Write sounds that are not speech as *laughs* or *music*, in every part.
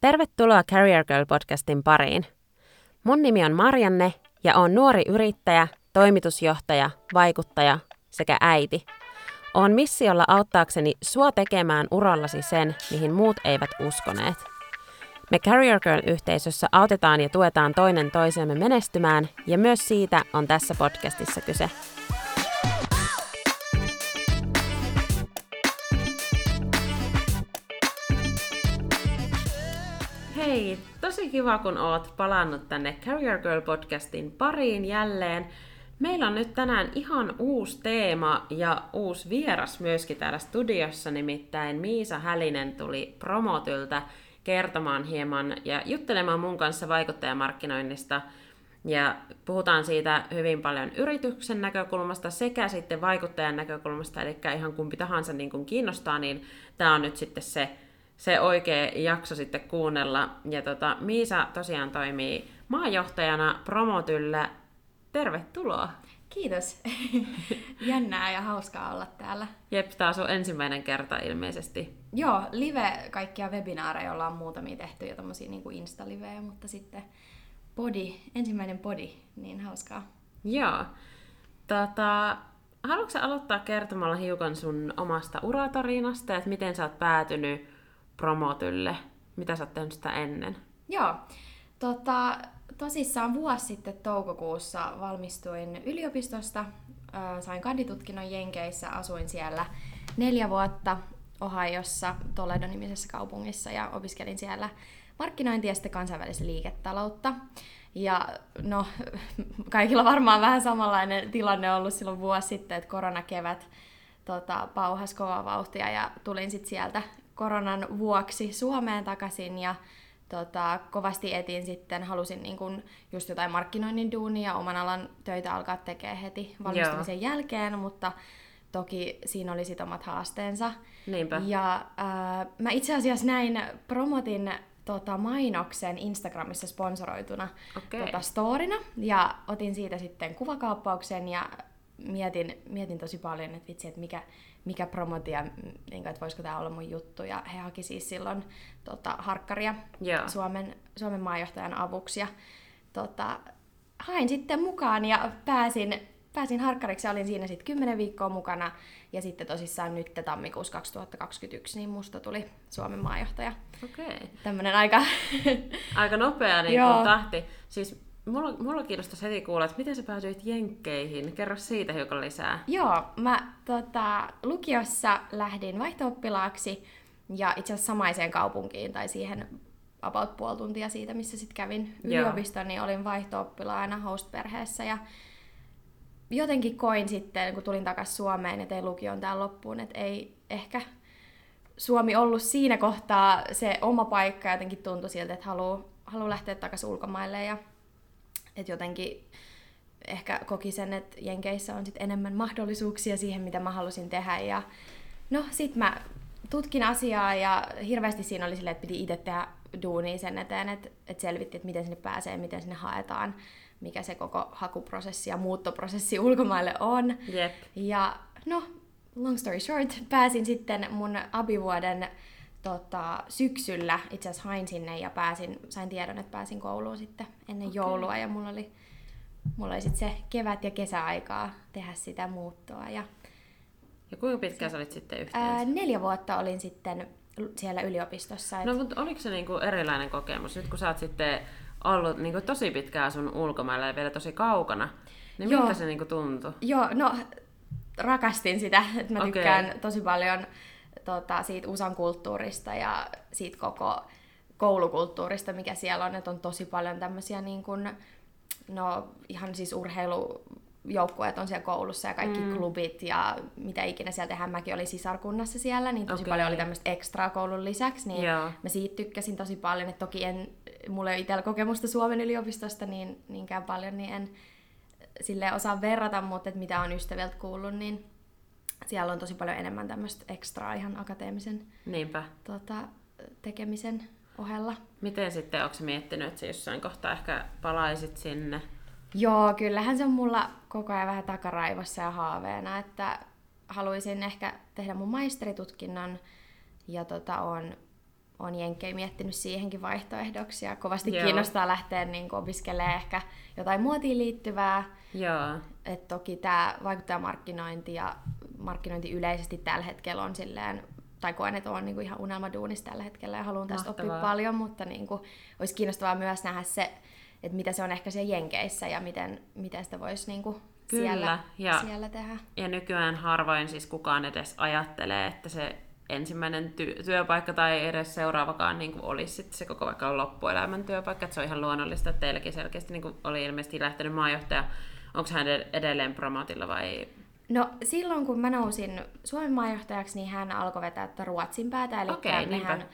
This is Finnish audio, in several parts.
Tervetuloa Career Girl podcastin pariin. Mun nimi on Marianne ja oon nuori yrittäjä, toimitusjohtaja, vaikuttaja sekä äiti. Oon missiolla auttaakseni sua tekemään urallasi sen, mihin muut eivät uskoneet. Me Career Girl-yhteisössä autetaan ja tuetaan toinen toisemme menestymään, ja myös siitä on tässä podcastissa kyse. Tosi kiva kun oot palannut tänne Career Girl podcastin pariin jälleen. Meillä on nyt tänään ihan uusi teema ja uusi vieras myöskin täällä studiossa, nimittäin Miisa Hälinen tuli Promotyltä kertomaan hieman ja juttelemaan mun kanssa vaikuttajamarkkinoinnista. Ja puhutaan siitä hyvin paljon yrityksen näkökulmasta sekä sitten vaikuttajan näkökulmasta, eli ihan kumpi tahansa niin kun kiinnostaa, niin tämä on nyt sitten se se oikea jakso sitten kuunnella. Ja tota, Miisa tosiaan toimii maajohtajana Promotyllä. Tervetuloa! Kiitos. *laughs* Jännää ja hauskaa olla täällä. Jep, tämä on ensimmäinen kerta ilmeisesti. Joo, live kaikkia webinaareja ollaan muutamia tehty ja tommosia niin Insta-livejä, mutta sitten body, ensimmäinen body, niin hauskaa. Joo. Tota, haluatko aloittaa kertomalla hiukan sun omasta uratarinasta, että miten sä oot päätynyt promotylle? Mitä sä oot tehnyt sitä ennen? Joo. Tota, tosissaan vuosi sitten toukokuussa valmistuin yliopistosta. Sain kanditutkinnon Jenkeissä, asuin siellä neljä vuotta Ohiossa, Toledo-nimisessä kaupungissa ja opiskelin siellä markkinointia ja sitten kansainvälistä liiketaloutta. Ja no, *laughs* kaikilla varmaan vähän samanlainen tilanne ollut silloin vuosi sitten, että koronakevät tota, pauhas kovaa vauhtia ja tulin sitten sieltä koronan vuoksi Suomeen takaisin ja tota, kovasti etin sitten, halusin niin kun just jotain markkinoinnin duunia ja oman alan töitä alkaa tekemään heti valmistumisen Joo. jälkeen, mutta toki siinä oli sit omat haasteensa. Niinpä. Ja äh, mä itse asiassa näin promotin tota, mainoksen Instagramissa sponsoroituna okay. tota, storina ja otin siitä sitten kuvakaappauksen ja mietin, mietin tosi paljon, että vitsi, että mikä, mikä promotia, niin kuin, että voisiko tämä olla mun juttu. Ja he haki siis silloin tota, harkkaria yeah. Suomen, Suomen maajohtajan avuksi. Ja, tota, hain sitten mukaan ja pääsin, pääsin harkkariksi ja olin siinä sitten 10 viikkoa mukana. Ja sitten tosissaan nyt tammikuussa 2021 niin musta tuli Suomen maajohtaja. Okei. Okay. Tämmönen aika... aika nopea niin *laughs* tahti. Siis Mulla, mulla kiinnostaisi heti kuulla, että miten sä päätyit Jenkkeihin. Kerro siitä hiukan lisää. Joo, mä tota, lukiossa lähdin vaihtooppilaaksi ja itse asiassa samaiseen kaupunkiin tai siihen about puoli tuntia siitä, missä sitten kävin yliopiston, niin olin vaihtooppilaana host-perheessä ja jotenkin koin sitten, kun tulin takaisin Suomeen ja tein lukion täällä loppuun, että ei ehkä Suomi ollut siinä kohtaa se oma paikka, jotenkin tuntui siltä, että haluaa halu lähteä takaisin ulkomaille ja että jotenkin ehkä koki sen, että Jenkeissä on sit enemmän mahdollisuuksia siihen, mitä mä halusin tehdä. Ja no sit mä tutkin asiaa ja hirveästi siinä oli silleen, että piti itse tehdä duunia sen eteen, että, että selvitti, että miten sinne pääsee, miten sinne haetaan, mikä se koko hakuprosessi ja muuttoprosessi *laughs* ulkomaille on. Yep. Ja no, long story short, pääsin sitten mun abivuoden tota, syksyllä itse asiassa hain sinne ja pääsin, sain tiedon, että pääsin kouluun sitten ennen okay. joulua ja mulla oli, mulla oli sitten se kevät- ja kesäaikaa tehdä sitä muuttoa. Ja, ja kuinka pitkään sä olit sitten yhteensä? Ää, neljä vuotta olin sitten siellä yliopistossa. Et... No mutta oliko se niinku erilainen kokemus, nyt kun sä oot sitten ollut niinku tosi pitkään sun ulkomailla ja vielä tosi kaukana, niin Joo. miltä se niinku tuntui? Joo, no rakastin sitä, että mä tykkään okay. tosi paljon tota, siitä USAn kulttuurista ja siitä koko koulukulttuurista, mikä siellä on, että on tosi paljon tämmöisiä niin kuin, no ihan siis urheilu joukkueet on siellä koulussa ja kaikki mm. klubit ja mitä ikinä siellä tehdään. Mäkin olin sisarkunnassa siellä, niin tosi okay. paljon oli tämmöistä ekstraa koulun lisäksi, niin Joo. mä siitä tykkäsin tosi paljon. Että toki en, mulla ei ole itsellä kokemusta Suomen yliopistosta niin, niinkään paljon, niin en sille osaa verrata, mutta että mitä on ystäviltä kuullut, niin siellä on tosi paljon enemmän tämmöistä ekstraa ihan akateemisen Niinpä. Tota, tekemisen ohella. Miten sitten, onko miettinyt, että jossain kohtaa ehkä palaisit sinne? Joo, kyllähän se on mulla koko ajan vähän takaraivossa ja haaveena, että haluaisin ehkä tehdä mun maisteritutkinnon ja tota, on on Jenkkei miettinyt siihenkin vaihtoehdoksi ja kovasti Joo. kiinnostaa lähteä niin opiskelemaan ehkä jotain muotiin liittyvää. Joo. Et toki tämä vaikuttajamarkkinointi ja markkinointi yleisesti tällä hetkellä on silleen, tai koen, että on niinku ihan unelmaduunissa tällä hetkellä ja haluan tästä Mahtavaa. oppia paljon, mutta niinku, olisi kiinnostavaa myös nähdä se, että mitä se on ehkä siellä Jenkeissä ja miten, miten sitä voisi niinku Kyllä, siellä, ja- siellä tehdä. Ja nykyään harvoin siis kukaan edes ajattelee, että se ensimmäinen ty- työpaikka tai edes seuraavakaan niin kuin olisi sit se koko vaikka loppuelämän työpaikka. Että se on ihan luonnollista, että teilläkin selkeästi niin kuin oli ilmeisesti lähtenyt maajohtaja. Onko hän ed- edelleen promotilla vai... No silloin kun mä nousin Suomen maajohtajaksi, niin hän alkoi vetää tätä Ruotsin päätä. Eli Okei, niinpä. mehän,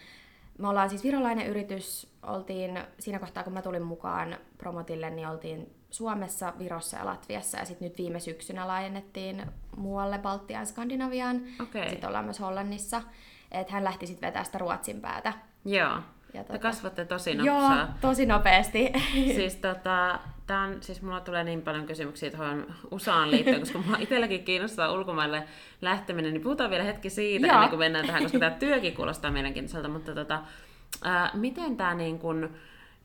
me ollaan siis virolainen yritys, oltiin siinä kohtaa kun mä tulin mukaan promotille, niin oltiin Suomessa, Virossa ja Latviassa ja sitten nyt viime syksynä laajennettiin muualle Baltiaan ja Skandinaviaan. Okei. Sitten ollaan myös Hollannissa. Et hän lähti sitten vetää sitä Ruotsin päätä. Joo. Ja Te tota- kasvatte tosi Joo, nopsaa. tosi nopeasti. *laughs* siis, tota, tämän, siis mulla tulee niin paljon kysymyksiä tuohon USAan liittyen, koska mua itselläkin kiinnostaa ulkomaille lähteminen, niin puhutaan vielä hetki siitä, Joo. ennen kuin mennään tähän, koska tämä työkin kuulostaa mielenkiintoiselta, mutta tota, ää, miten tämä niin kun,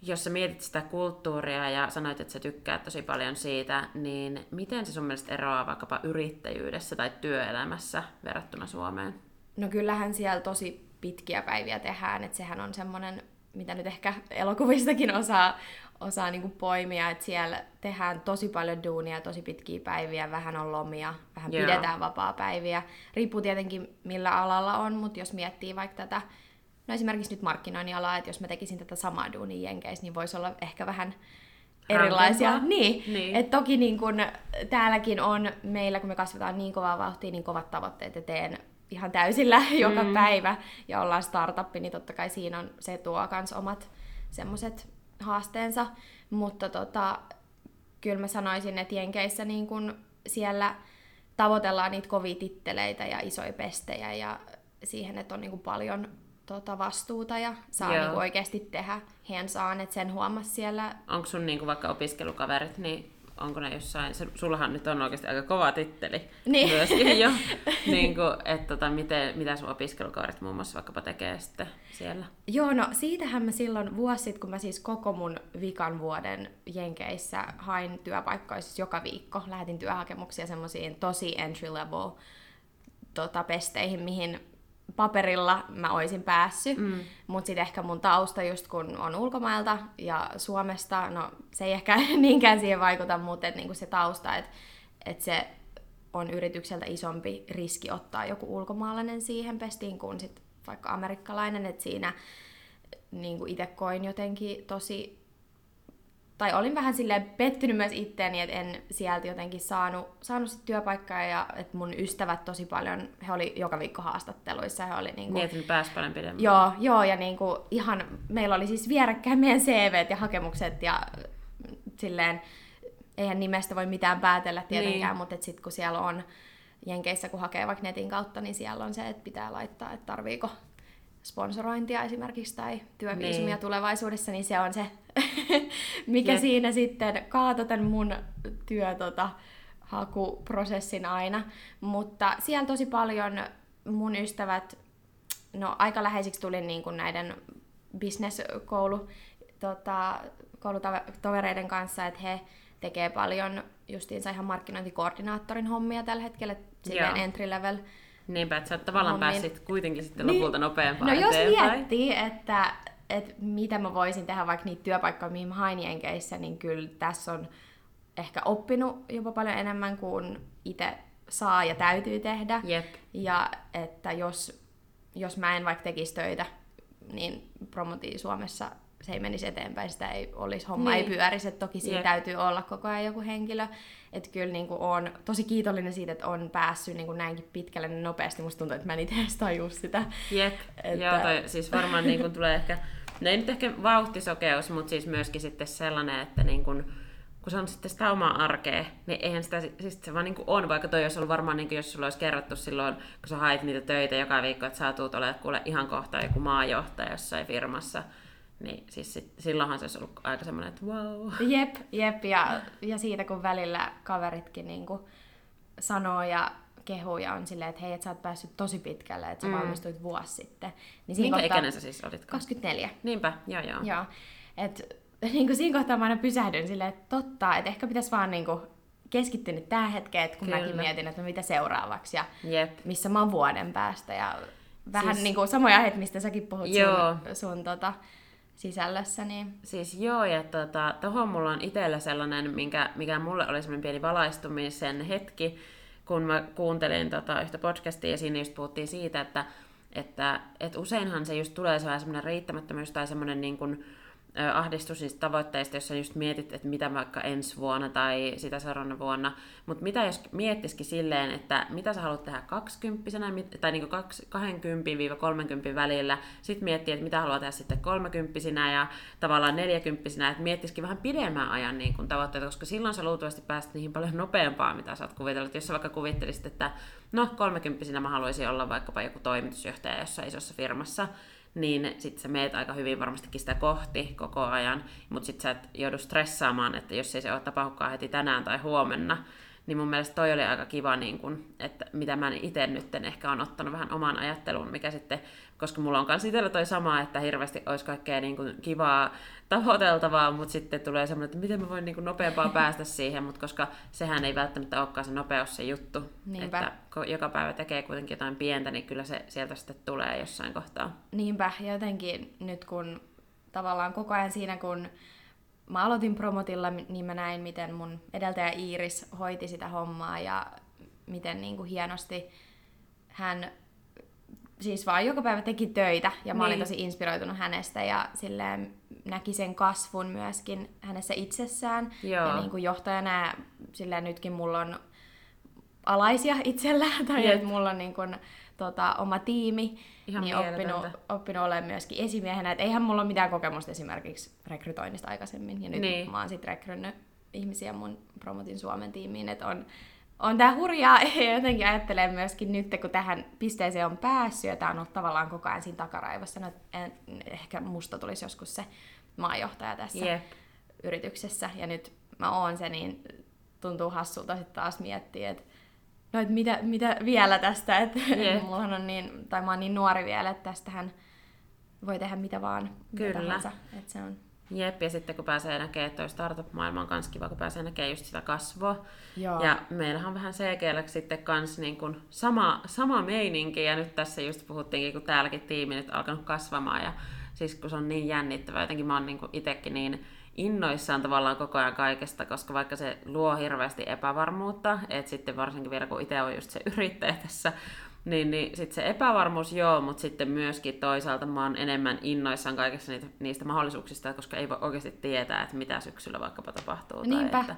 jos sä mietit sitä kulttuuria ja sanoit, että sä tykkäät tosi paljon siitä, niin miten se sun mielestä eroaa vaikkapa yrittäjyydessä tai työelämässä verrattuna Suomeen? No kyllähän siellä tosi pitkiä päiviä tehdään, että sehän on semmoinen, mitä nyt ehkä elokuvistakin osaa, osaa niinku poimia, että siellä tehdään tosi paljon duunia, tosi pitkiä päiviä, vähän on lomia, vähän Joo. pidetään vapaa-päiviä. Riippuu tietenkin millä alalla on, mutta jos miettii vaikka tätä, no esimerkiksi nyt markkinoinnin alaa, että jos mä tekisin tätä samaa duunia Jenkeissä, niin voisi olla ehkä vähän erilaisia. Rankempaa. Niin, Niin. Et toki niin kun, täälläkin on meillä, kun me kasvetaan niin kovaa vauhtia, niin kovat tavoitteet ja teen ihan täysillä *laughs* joka Mm. päivä ja ollaan startuppi, niin totta kai siinä on, se tuo kans omat semmoset haasteensa. Mutta tota, kyllä mä sanoisin, että Jenkeissä niin kun siellä tavoitellaan niitä kovia titteleitä ja isoja pestejä ja siihen, että on niin kuin paljon tota, vastuuta ja saa Joo. niin kuin oikeasti tehdä hands on, että sen huomasi siellä Onko sun niin vaikka opiskelukaverit, niin onko ne jossain, se, sullahan nyt on oikeasti aika kova titteli Niin. myöskin jo, *laughs* niin kuin, että tota, miten, mitä sun opiskelukaverit muun muassa vaikkapa tekee sitten siellä? Joo, no siitähän mä silloin vuosi sitten, kun mä siis koko mun vikan vuoden Jenkeissä hain työpaikkoja siis joka viikko. Lähetin työhakemuksia semmoisiin tosi entry level tota, pesteihin, mihin paperilla mä oisin päässyt. Mm. Mutta sitten ehkä mun tausta just kun on ulkomailta ja Suomesta, no se ei ehkä *laughs* niinkään siihen vaikuta, mutta et, niinku se tausta, että et se on yritykseltä isompi riski ottaa joku ulkomaalainen siihen pestiin kuin sit vaikka amerikkalainen, että siinä niin itse koin jotenkin tosi, tai olin vähän silleen pettynyt myös itteeni, että en sieltä jotenkin saanut, saanut sit työpaikkaa ja että mun ystävät tosi paljon, he oli joka viikko haastatteluissa, he oli niinku, Niin, pääsi paljon pidemmälle. Joo, joo, ja niinku ihan, meillä oli siis vierekkäin meidän CVt ja hakemukset ja silleen, eihän nimestä voi mitään päätellä tietenkään, Niin. mutta et sit kun siellä on Jenkeissä, kun hakee vaikka netin kautta, niin siellä on se, että pitää laittaa, että tarviiko sponsorointia esimerkiksi tai työviisumia Niin. tulevaisuudessa, niin se on se, *laughs* mikä Jep. siinä sitten kaato tämän mun työ tota, hakuprosessin aina. Mutta siellä tosi paljon mun ystävät, no aika läheisiksi tulin niin kuin näiden business-koulu, tota, koulutovereiden kanssa, että he tekee paljon justiinsa ihan markkinointikoordinaattorin hommia tällä hetkellä, silleen Joo. entry level. Niinpä, että sä oot tavallaan Hommiin. päässyt kuitenkin sitten Niin. lopulta nopeampaan No jos eteenpäin. miettii, että, että mitä mä voisin tehdä vaikka niitä työpaikkoja, mihin mä hain Jenkeissä, niin kyllä tässä on ehkä oppinut jopa paljon enemmän kuin itse saa ja täytyy tehdä. Jep. Ja että jos, jos mä en vaikka tekisi töitä, niin promotiin Suomessa se ei menisi eteenpäin, sitä ei olisi, homma Niin. ei pyörisi, että toki siinä Jep. täytyy olla koko ajan joku henkilö. Että kyllä niin kuin on tosi kiitollinen siitä, että on päässyt niin kuin näinkin pitkälle niin nopeasti. Musta tuntuu, että mä en itse tajua sitä. Jep, Että- joo, toi, siis varmaan niin kun tulee ehkä, no ei nyt ehkä vauhtisokeus, mutta siis myöskin sitten sellainen, että niin kun, kun se on sitten sitä omaa arkea, niin eihän sitä, siis se vaan niin on, vaikka toi olisi ollut varmaan, niin jos sulla olisi kerrottu silloin, kun sä hait niitä töitä joka viikko, että sä tuut olemaan kuule ihan kohta joku maajohtaja jossain firmassa, niin siis sit, silloinhan se olisi ollut aika semmoinen, että wow. Jep, jep. Ja, ja siitä kun välillä kaveritkin niin kuin sanoo ja kehuu ja on silleen, että hei, että sä oot päässyt tosi pitkälle, että sä Mm. valmistuit vuosi sitten. Niin Minkä kohtaa- ikäinen sä siis olitko? 24. Niinpä, joo joo. Joo. Et, *laughs* niin kuin siinä kohtaa mä aina pysähdyn silleen, että totta, että ehkä pitäisi vaan niin kuin keskittyä nyt tähän hetkeen, että kun Kyllä. mäkin mietin, että no mitä seuraavaksi ja Jep. missä mä oon vuoden päästä ja vähän Siis- siis... niin kuin samoja aiheita, mistä säkin puhut Joo. sun, sun tota, sisällössä, niin Siis joo, ja tota, tohon mulla on itsellä sellainen, minkä, mikä mulle oli semmoinen pieni valaistumisen hetki, kun mä kuuntelin tota yhtä podcastia ja siinä just puhuttiin siitä, että, että, että useinhan se just tulee sellainen riittämättömyys tai semmoinen niin kuin, ö, ahdistus niistä tavoitteista, jos sä just mietit, että mitä vaikka ensi vuonna tai sitä seuraavana vuonna, mutta mitä jos miettisikin silleen, että mitä sä haluat tehdä 20 tai niin 20-30 välillä, sitten miettii, että mitä haluaa tehdä sitten 30 ja tavallaan 40 että miettisikin vähän pidemmän ajan niin kuin tavoitteita, koska silloin sä luultavasti pääset niihin paljon nopeampaan, mitä sä oot kuvitellut. Jos sä vaikka kuvittelisit, että no 30 mä haluaisin olla vaikkapa joku toimitusjohtaja jossain isossa firmassa, niin sitten sä meet aika hyvin varmastikin sitä kohti koko ajan, mutta sitten sä et joudu stressaamaan, että jos ei se ole tapahdukaan heti tänään tai huomenna, niin mun mielestä toi oli aika kiva, niin kun, että mitä mä itse nyt ehkä on ottanut vähän oman ajatteluun, mikä sitten, koska mulla on myös itsellä toi sama, että hirveästi olisi kaikkea niin kun, kivaa tavoiteltavaa, mutta sitten tulee semmoinen, että miten mä voin niin kun, nopeampaa päästä siihen, mutta koska sehän ei välttämättä olekaan se nopeus se juttu, Niinpä. että kun joka päivä tekee kuitenkin jotain pientä, niin kyllä se sieltä sitten tulee jossain kohtaa. niinpä, ja jotenkin nyt kun tavallaan koko ajan siinä, kun mä aloitin promotilla, niin mä näin, miten mun edeltäjä Iiris hoiti sitä hommaa ja miten niin kuin hienosti hän siis vaan joka päivä teki töitä ja mä olin Niin. tosi inspiroitunut hänestä ja silleen näki sen kasvun myöskin hänessä itsessään. Joo. Ja niin kuin johtajana ja silleen nytkin mulla on alaisia itsellä tai että mulla on niin kuin, tota, oma tiimi, Ihan niin oppinut, mieletöntä. oppinut olemaan myöskin esimiehenä. Et eihän mulla ole mitään kokemusta esimerkiksi rekrytoinnista aikaisemmin. Ja nyt Niin. mä oon sitten rekrynyt ihmisiä mun Promotin Suomen tiimiin. Että on, on tää hurjaa *laughs* ja jotenkin ajattelen myöskin nyt, kun tähän pisteeseen on päässyt ja tää on ollut tavallaan koko ajan siinä takaraivossa. No, en, ehkä musta tulisi joskus se maajohtaja tässä Jep. yrityksessä ja nyt mä oon se, niin tuntuu hassulta sitten taas miettiä, että no et mitä, mitä vielä tästä, että *laughs* mullahan on niin, tai mä oon niin nuori vielä, että tästähän voi tehdä mitä vaan, mitä Kyllä. tahansa, että se on, Jep, ja sitten kun pääsee näkemään, että toi startup-maailma on kans kiva, kun pääsee näkemään just sitä kasvua. Joo. Ja meillähän on vähän CGL sitten kans niin kuin sama, sama meininki, ja nyt tässä just puhuttiinkin, kun täälläkin tiimi nyt alkanut kasvamaan, ja siis kun se on niin jännittävää, jotenkin mä oon niin kuin itekin niin innoissaan tavallaan koko ajan kaikesta, koska vaikka se luo hirveästi epävarmuutta, että sitten varsinkin vielä kun itse on just se yrittäjä tässä, niin, niin sitten se epävarmuus joo, mutta sitten myöskin toisaalta mä oon enemmän innoissaan kaikessa niitä, niistä mahdollisuuksista, koska ei voi oikeasti tietää, että mitä syksyllä vaikkapa tapahtuu. Niinpä. Tai että,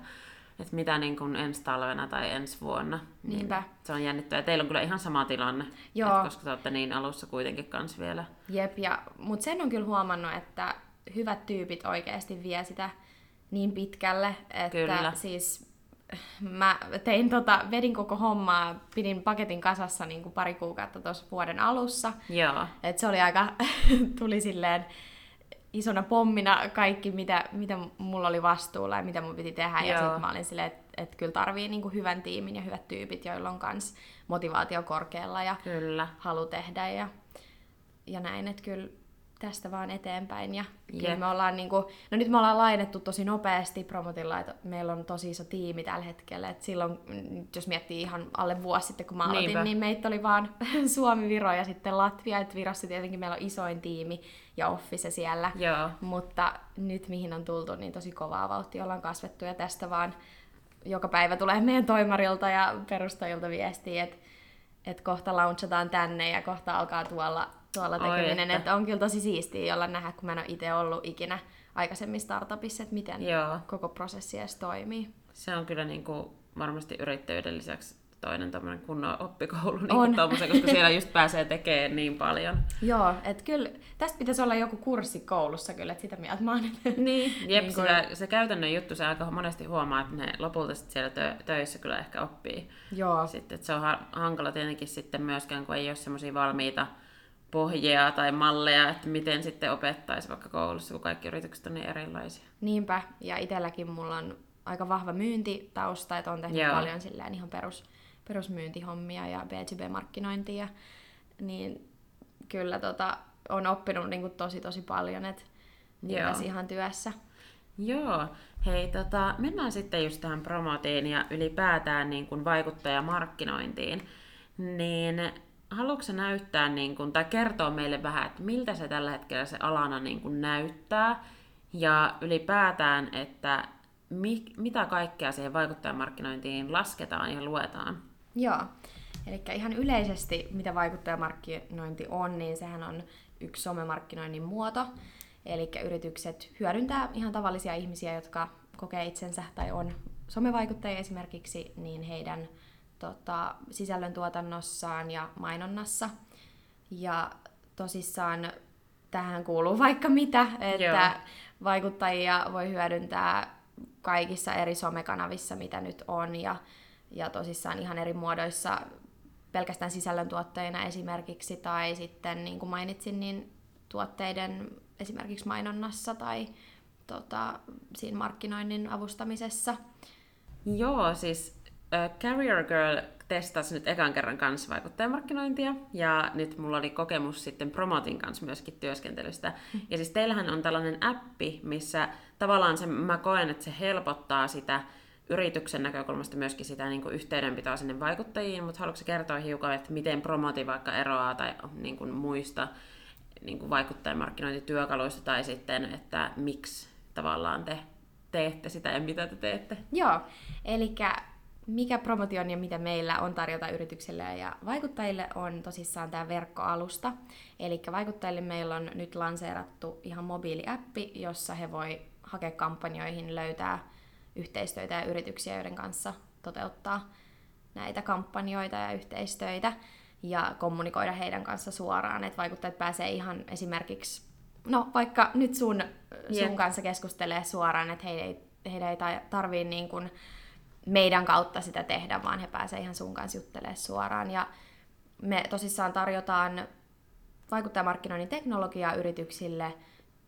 että mitä niin kuin ensi talvena tai ensi vuonna. Niin Niinpä. Se on jännittävää. Teillä on kyllä ihan sama tilanne, Joo. koska te olette niin alussa kuitenkin kans vielä. Jep, ja, mutta sen on kyllä huomannut, että hyvät tyypit oikeasti vie sitä niin pitkälle, että Kyllä. siis mä tein tota, vedin koko hommaa, pidin paketin kasassa niin kuin pari kuukautta tuossa vuoden alussa. Joo. Et se oli aika, *laughs* tuli silleen isona pommina kaikki, mitä, mitä mulla oli vastuulla ja mitä mun piti tehdä. Ja Joo. sitten mä olin silleen, että et kyllä tarvii niinku hyvän tiimin ja hyvät tyypit, joilla on kans motivaatio korkealla ja Kyllä. halu tehdä ja, ja näin, että kyllä tästä vaan eteenpäin. Ja kyllä Jep. me ollaan niinku, no nyt me ollaan lainettu tosi nopeasti promotilla, että meillä on tosi iso tiimi tällä hetkellä. Et silloin, mm, jos miettii ihan alle vuosi sitten, kun mä aloitin, Niinpä. niin meitä oli vaan *laughs* Suomi, Viro ja sitten Latvia. Et Virossa tietenkin meillä on isoin tiimi ja office siellä. Joo. Mutta nyt mihin on tultu, niin tosi kovaa vauhtia ollaan kasvettu ja tästä vaan joka päivä tulee meidän toimarilta ja perustajilta viestiä, että et kohta launchataan tänne ja kohta alkaa tuolla, tuolla tekeminen. että. että on kyllä tosi siistiä olla nähdä, kun mä en ole itse ollut ikinä aikaisemmin startupissa, että miten Joo. koko prosessi edes toimii. Se on kyllä niin kuin varmasti yrittäjyyden lisäksi toinen tämmöinen kunnon oppikoulu, niin On. kuin tommosen, koska siellä just pääsee tekemään niin paljon. *laughs* Joo, että kyllä tästä pitäisi olla joku kurssi koulussa kyllä, että sitä mieltä mä oon. *laughs* Niin, jep, Niin kun- sitä, se käytännön juttu, se aika monesti huomaa, että ne lopulta sit siellä tö, töissä kyllä ehkä oppii. Joo, Sitten, että se on ha- hankala tietenkin sitten myöskään, kun ei ole semmoisia valmiita pohjia tai malleja, että miten sitten opettaisi vaikka koulussa, kun kaikki yritykset on niin erilaisia. niinpä. Ja itselläkin mulla on aika vahva myyntitausta, että on tehnyt Joo. paljon silleen ihan perus perusmyyntihommia ja B2B-markkinointia, niin kyllä tota, on oppinut niin kuin tosi tosi paljon, että tässä ihan työssä. Joo, hei tota, mennään sitten just tähän promotiin ja ylipäätään niin kuin vaikuttajamarkkinointiin. Niin haluatko näyttää niin kuin, tai kertoa meille vähän, että miltä se tällä hetkellä se alana niin kuin näyttää ja ylipäätään, että mi, mitä kaikkea siihen vaikuttajamarkkinointiin lasketaan ja luetaan? Joo, eli ihan yleisesti mitä vaikuttajamarkkinointi on, niin sehän on yksi somemarkkinoinnin muoto. Eli yritykset hyödyntää ihan tavallisia ihmisiä, jotka kokee itsensä tai on somevaikuttajia esimerkiksi, niin heidän tota, sisällöntuotannossaan ja mainonnassa. Ja tosissaan tähän kuuluu vaikka mitä, että Joo. vaikuttajia voi hyödyntää kaikissa eri somekanavissa, mitä nyt on, ja, ja tosissaan ihan eri muodoissa pelkästään sisällöntuottajina esimerkiksi, tai sitten niin kuin mainitsin, niin tuotteiden esimerkiksi mainonnassa tai tota, siinä markkinoinnin avustamisessa. Joo, siis uh, Carrier Girl testasi nyt ekan kerran kanssa vaikuttajamarkkinointia, ja nyt mulla oli kokemus sitten Promotin kanssa myöskin työskentelystä. Ja siis teillähän on tällainen appi, missä tavallaan se, mä koen, että se helpottaa sitä yrityksen näkökulmasta myöskin sitä niin kuin yhteydenpitoa sinne vaikuttajiin, mutta haluatko kertoa hiukan, että miten Promoti vaikka eroaa tai niin kuin muista niin kuin vaikuttajamarkkinointityökaluista tai sitten, että miksi tavallaan te teette sitä ja mitä te teette? Joo, eli mikä promotio ja mitä meillä on tarjota yrityksille ja vaikuttajille on tosissaan tämä verkkoalusta. Eli vaikuttajille meillä on nyt lanseerattu ihan mobiiliäppi, jossa he voi hakea kampanjoihin, löytää yhteistyötä ja yrityksiä, joiden kanssa toteuttaa näitä kampanjoita ja yhteistöitä ja kommunikoida heidän kanssa suoraan, että vaikuttajat pääsee ihan esimerkiksi, no vaikka nyt sun, sun yeah. kanssa keskustelee suoraan, että heidän ei, heidän ei tarvii niin kuin meidän kautta sitä tehdä, vaan he pääsee ihan sun kanssa juttelemaan suoraan. Ja me tosissaan tarjotaan vaikuttajamarkkinoinnin teknologiaa yrityksille,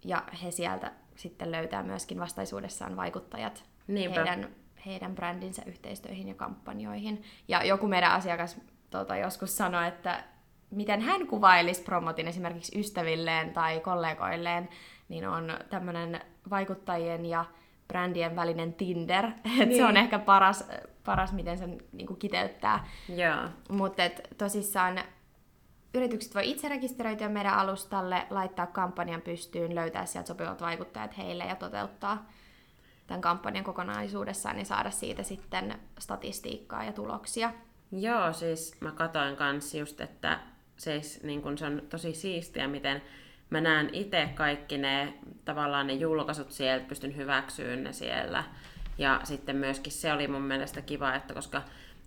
ja he sieltä sitten löytää myöskin vastaisuudessaan vaikuttajat Niinpä. heidän, heidän brändinsä yhteistöihin ja kampanjoihin. Ja joku meidän asiakas tota, joskus sanoi, että miten hän kuvailisi promotin esimerkiksi ystävilleen tai kollegoilleen, niin on tämmöinen vaikuttajien ja brändien välinen Tinder. *laughs* Niin. se on ehkä paras, paras miten sen niin kiteyttää. Yeah. Mutta tosissaan yritykset voi itse rekisteröityä meidän alustalle, laittaa kampanjan pystyyn, löytää sieltä sopivat vaikuttajat heille ja toteuttaa tämän kampanjan kokonaisuudessaan ja saada siitä sitten statistiikkaa ja tuloksia. Joo, siis mä katoin kans just, että siis, niin kun se on tosi siistiä, miten mä näen itse kaikki ne tavallaan ne julkaisut sieltä, pystyn hyväksyyn ne siellä. Ja sitten myöskin se oli mun mielestä kiva, että koska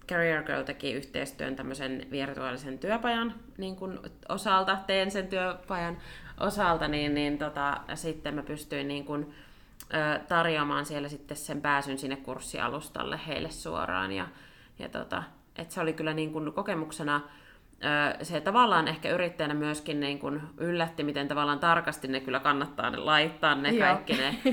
Career Girl teki yhteistyön tämmöisen virtuaalisen työpajan niin kun osalta, teen sen työpajan osalta, niin, niin tota, sitten mä pystyin niin kun, ö, tarjoamaan siellä sitten sen pääsyn sinne kurssialustalle heille suoraan. Ja, ja tota, et se oli kyllä niin kun kokemuksena se tavallaan ehkä yrittäjänä myöskin niin kun yllätti, miten tavallaan tarkasti ne kyllä kannattaa ne laittaa, ne Joo. kaikki ne *laughs*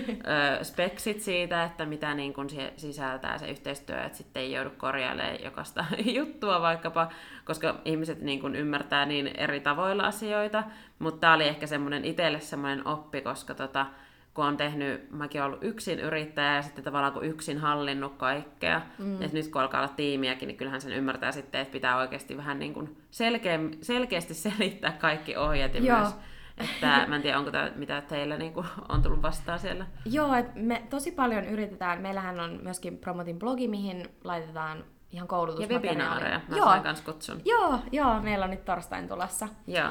ö, speksit siitä, että mitä niin kun se sisältää se yhteistyö, että sitten ei joudu korjailemaan jokaista *laughs* juttua vaikkapa, koska ihmiset niin kun ymmärtää niin eri tavoilla asioita, mutta tämä oli ehkä semmoinen itselle semmoinen oppi, koska tota, kun on tehnyt, mäkin olen ollut yksin yrittäjä ja sitten tavallaan kun yksin hallinnut kaikkea, mm. että nyt kun alkaa olla tiimiäkin, niin kyllähän sen ymmärtää sitten, että pitää oikeasti vähän niin kuin selkeä, selkeästi selittää kaikki ohjeet ja Joo. myös että mä en tiedä, onko tämä, mitä teillä niin kuin, on tullut vastaan siellä. Joo, että me tosi paljon yritetään. Meillähän on myöskin Promotin blogi, mihin laitetaan ihan koulutusmateriaalia. Ja webinaareja, mä joo. kutsun. Joo, joo, meillä on nyt torstain tulossa. Joo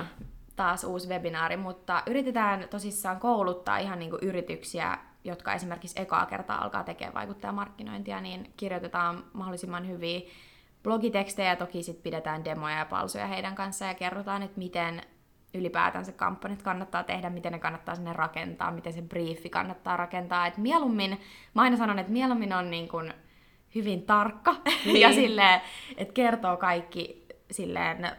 taas uusi webinaari, mutta yritetään tosissaan kouluttaa ihan niin kuin yrityksiä, jotka esimerkiksi ekaa kertaa alkaa tekemään vaikuttajamarkkinointia, niin kirjoitetaan mahdollisimman hyviä blogitekstejä, toki sitten pidetään demoja ja palsuja heidän kanssaan ja kerrotaan, että miten ylipäätänsä kampanjat kannattaa tehdä, miten ne kannattaa sinne rakentaa, miten se briefi kannattaa rakentaa. Et mieluummin, mä aina sanon, että mieluummin on niin kuin hyvin tarkka *laughs* niin. ja silleen, että kertoo kaikki silleen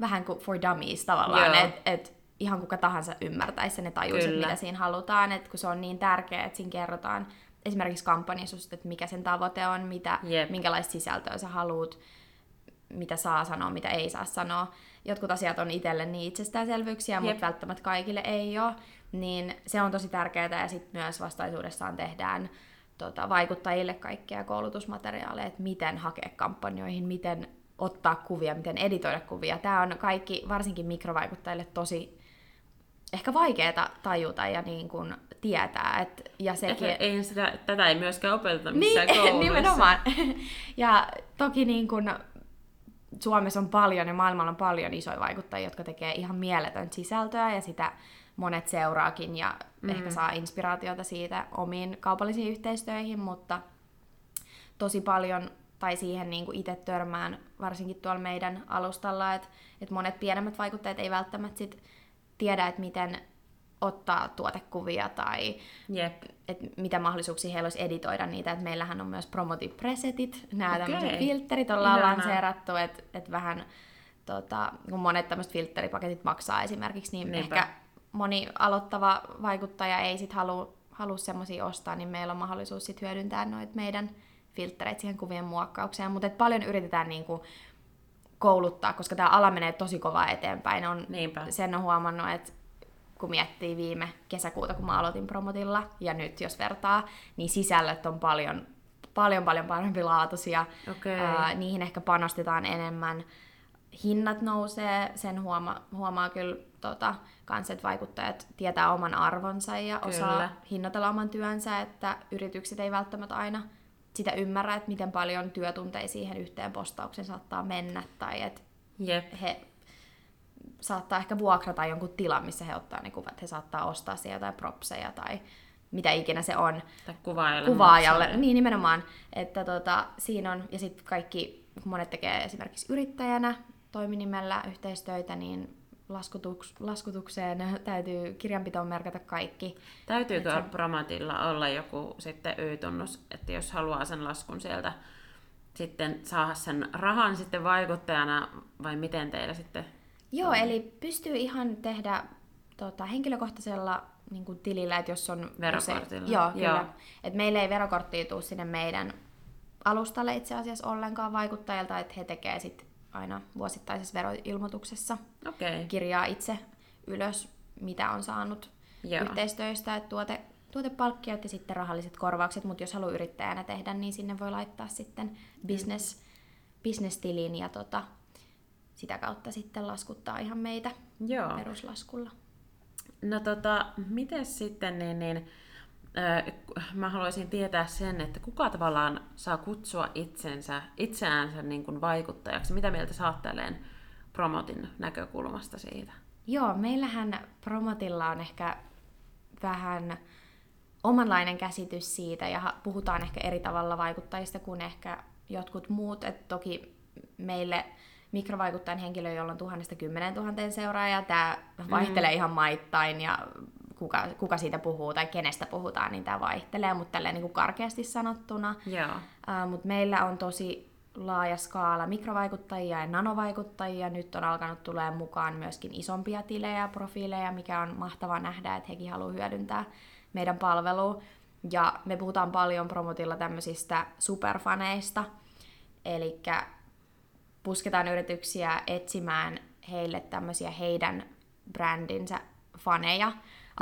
vähän kuin for dummies tavallaan, että et ihan kuka tahansa ymmärtäisi sen ja tajuisi, mitä siinä halutaan, että kun se on niin tärkeää, että siinä kerrotaan esimerkiksi kampanjassa, että mikä sen tavoite on, mitä, Jep. minkälaista sisältöä sä haluat, mitä saa sanoa, mitä ei saa sanoa. Jotkut asiat on itselle niin itsestäänselvyyksiä, Jep. mutta välttämättä kaikille ei ole. Niin se on tosi tärkeää ja sitten myös vastaisuudessaan tehdään tota, vaikuttajille kaikkea koulutusmateriaaleja, että miten hakea kampanjoihin, miten ottaa kuvia, miten editoida kuvia. Tämä on kaikki, varsinkin mikrovaikuttajille, tosi ehkä vaikeaa tajuta ja niin kuin tietää. Et, ja sekin, Ei sitä, tätä ei myöskään opeteta missään niin, *laughs* kouluissa. nimenomaan. Ja toki niin kun Suomessa on paljon ja maailmalla on paljon isoja vaikuttajia, jotka tekee ihan mieletöntä sisältöä ja sitä monet seuraakin ja mm. ehkä saa inspiraatiota siitä omiin kaupallisiin yhteistyöihin, mutta tosi paljon tai siihen niin kuin itse törmään, varsinkin tuolla meidän alustalla, että, että monet pienemmät vaikuttajat ei välttämättä sit tiedä, että miten ottaa tuotekuvia tai Jep. että mitä mahdollisuuksia heillä olisi editoida niitä, että meillähän on myös promotive presetit, nämä Okei. tämmöiset filterit ollaan Ihanaa. lanseerattu, että et vähän, tota, kun monet tämmöiset filteripaketit maksaa esimerkiksi, niin Niinpä. ehkä moni aloittava vaikuttaja ei sit halua halua semmoisia ostaa, niin meillä on mahdollisuus sit hyödyntää noita meidän filtreitä siihen kuvien muokkaukseen, mutta et paljon yritetään niinku kouluttaa, koska tämä ala menee tosi kovaa eteenpäin. On, Niinpä. sen on huomannut, että kun miettii viime kesäkuuta, kun mä aloitin promotilla, ja nyt jos vertaa, niin sisällöt on paljon, paljon, paljon parempi laatuisia. Okei. Ää, niihin ehkä panostetaan enemmän. Hinnat nousee, sen huoma, huomaa kyllä tota, kans, että vaikuttajat tietää oman arvonsa ja Kyllä. osaa hinnoitella oman työnsä, että yritykset ei välttämättä aina sitä ymmärrä, että miten paljon työtunteja siihen yhteen postaukseen saattaa mennä, tai että Jep. he saattaa ehkä vuokrata jonkun tilan, missä he ottaa ne kuvat. He saattaa ostaa siellä jotain propseja tai mitä ikinä se on Tai kuvaajalle. kuvaajalle. maksaa. Niin nimenomaan, että tota, siinä on, ja sitten kaikki, kun monet tekee esimerkiksi yrittäjänä toiminimellä yhteistöitä, niin laskutuks, laskutukseen täytyy kirjanpitoon merkata kaikki. Täytyykö Promatilla olla joku sitten Y-tunnus, että jos haluaa sen laskun sieltä sitten saada sen rahan sitten vaikuttajana, vai miten teillä sitten? Joo, eli pystyy ihan tehdä tota, henkilökohtaisella niin kuin tilillä, että jos on... Verokortilla. Joo, kyllä. Joo. Et meillä ei verokorttia tule sinne meidän alustalle itse asiassa ollenkaan vaikuttajilta, että he tekee sit aina vuosittaisessa veroilmoituksessa Okei. kirjaa itse ylös, mitä on saanut Joo. yhteistyöstä, että tuote, tuotepalkkiot ja sitten rahalliset korvaukset, mutta jos haluaa yrittäjänä tehdä, niin sinne voi laittaa sitten business, business-tilin ja tota, sitä kautta sitten laskuttaa ihan meitä Joo. peruslaskulla. No tota, miten sitten, niin, niin mä haluaisin tietää sen, että kuka tavallaan saa kutsua itsensä, itseäänsä niin kuin vaikuttajaksi. Mitä mieltä oot tälleen promotin näkökulmasta siitä? Joo, meillähän Promotilla on ehkä vähän omanlainen käsitys siitä ja puhutaan ehkä eri tavalla vaikuttajista kuin ehkä jotkut muut. Et toki meille mikrovaikuttajan henkilö, jolla on tuhannesta kymmeneen tuhanteen seuraajaa, tämä vaihtelee mm. ihan maittain ja kuka, kuka siitä puhuu tai kenestä puhutaan, niin tämä vaihtelee, mutta tälleen niin kuin karkeasti sanottuna. Joo. Uh, Mutta meillä on tosi laaja skaala mikrovaikuttajia ja nanovaikuttajia. Nyt on alkanut tulee mukaan myöskin isompia tilejä, profiileja, mikä on mahtavaa nähdä, että hekin haluaa hyödyntää meidän palvelua. Ja me puhutaan paljon promotilla tämmöisistä superfaneista, eli pusketaan yrityksiä etsimään heille tämmöisiä heidän brändinsä faneja.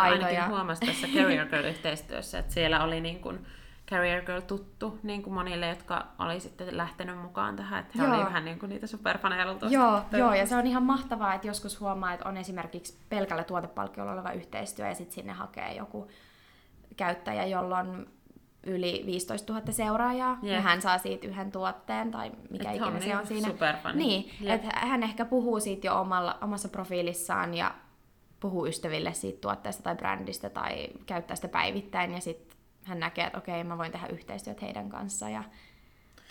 Ainakin huomasin tässä Career Girl-yhteistyössä, että siellä oli niin kuin Career Girl tuttu niin kuin monille, jotka oli sitten lähtenyt mukaan tähän, että he Joo. oli vähän niin kuin niitä superfaneja Joo, joo, ja se on ihan mahtavaa, että joskus huomaa, että on esimerkiksi pelkällä tuotepalkkiolla oleva yhteistyö ja sitten sinne hakee joku käyttäjä, jolla on yli 15 000 seuraajaa, Jep. ja hän saa siitä yhden tuotteen tai mikä Et ikinä on se niin on siinä. superfani. Niin, Jep. että hän ehkä puhuu siitä jo omalla, omassa profiilissaan ja puhuu ystäville siitä tuotteesta tai brändistä tai käyttää sitä päivittäin ja sitten hän näkee, että okei, mä voin tehdä yhteistyötä heidän kanssaan ja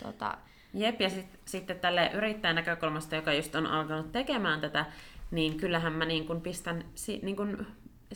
tota, Jep, ja sit, sitten tälle yrittäjän näkökulmasta, joka just on alkanut tekemään tätä, niin kyllähän mä niin kun pistän, niin kun,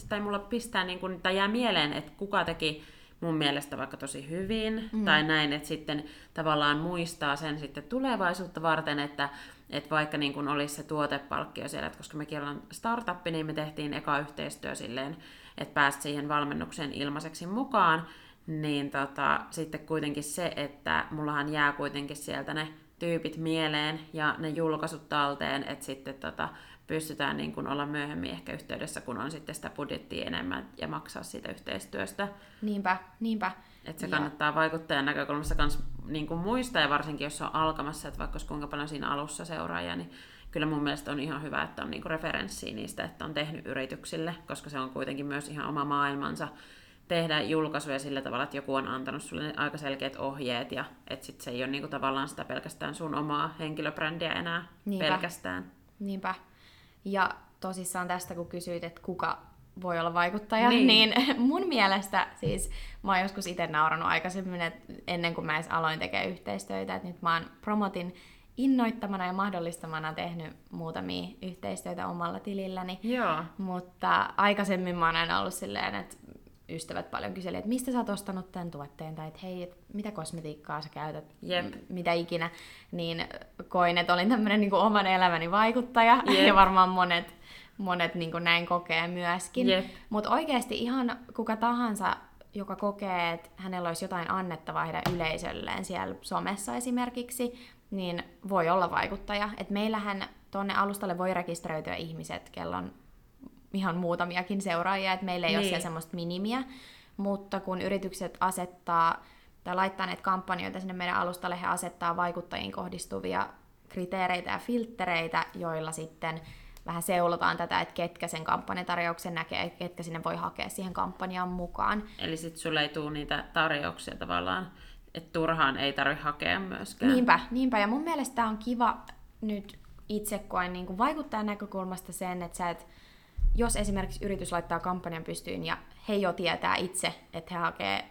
tai mulla pistää, niin kun, tai jää mieleen, että kuka teki mun mielestä vaikka tosi hyvin, mm. tai näin, että sitten tavallaan muistaa sen sitten tulevaisuutta varten, että, että vaikka niin kun olisi se tuotepalkkio siellä, että koska mekin ollaan startuppi, niin me tehtiin eka yhteistyö silleen, että pääsit siihen valmennukseen ilmaiseksi mukaan, niin tota, sitten kuitenkin se, että mullahan jää kuitenkin sieltä ne tyypit mieleen ja ne julkaisut talteen, että sitten tota, pystytään niin kuin olla myöhemmin ehkä yhteydessä, kun on sitten sitä budjettia enemmän ja maksaa siitä yhteistyöstä. Niinpä, niinpä. Että se kannattaa ja... vaikuttajan näkökulmasta myös niin kuin muistaa, ja varsinkin jos on alkamassa, että vaikka olisi kuinka paljon siinä alussa seuraajia, niin kyllä mun mielestä on ihan hyvä, että on niin referenssiä niistä, että on tehnyt yrityksille, koska se on kuitenkin myös ihan oma maailmansa tehdä julkaisuja sillä tavalla, että joku on antanut sulle aika selkeät ohjeet ja että sit se ei ole niinku tavallaan sitä pelkästään sun omaa henkilöbrändiä enää Niinpä. pelkästään. Niinpä. Ja tosissaan tästä kun kysyit, että kuka voi olla vaikuttaja, niin, niin *laughs* mun mielestä siis mä oon joskus itse nauranut aikaisemmin, että ennen kuin mä edes aloin tekemään yhteistyötä, että nyt mä oon promotin innoittamana ja mahdollistamana tehnyt muutamia yhteistyötä omalla tililläni. Joo. Mutta aikaisemmin mä oon aina ollut silleen, että ystävät paljon kyseli, että mistä sä oot ostanut tämän tuotteen, tai että hei, et mitä kosmetiikkaa sä käytät, Jep. mitä ikinä, niin koin, että olin tämmöinen niin oman elämäni vaikuttaja, *laughs* Jep. ja varmaan monet, monet niin näin kokee myöskin. Mutta oikeasti ihan kuka tahansa, joka kokee, että hänellä olisi jotain annettavaa heidän yleisölleen siellä somessa esimerkiksi, niin voi olla vaikuttaja. Et meillähän tuonne alustalle voi rekisteröityä ihmiset, kello on ihan muutamiakin seuraajia, että meillä ei niin. ole siellä semmoista minimiä, mutta kun yritykset asettaa tai laittaa näitä kampanjoita sinne meidän alustalle, he asettaa vaikuttajiin kohdistuvia kriteereitä ja filtreitä, joilla sitten vähän seulotaan tätä, että ketkä sen kampanjatarjouksen näkee, ketkä sinne voi hakea siihen kampanjaan mukaan. Eli sitten sulle ei tule niitä tarjouksia tavallaan, että turhaan ei tarvitse hakea myöskään. Niinpä, niinpä. Ja mun mielestä on kiva nyt itse koen niin vaikuttajan näkökulmasta sen, että sä et jos esimerkiksi yritys laittaa kampanjan pystyyn ja he jo tietää itse, että he hakee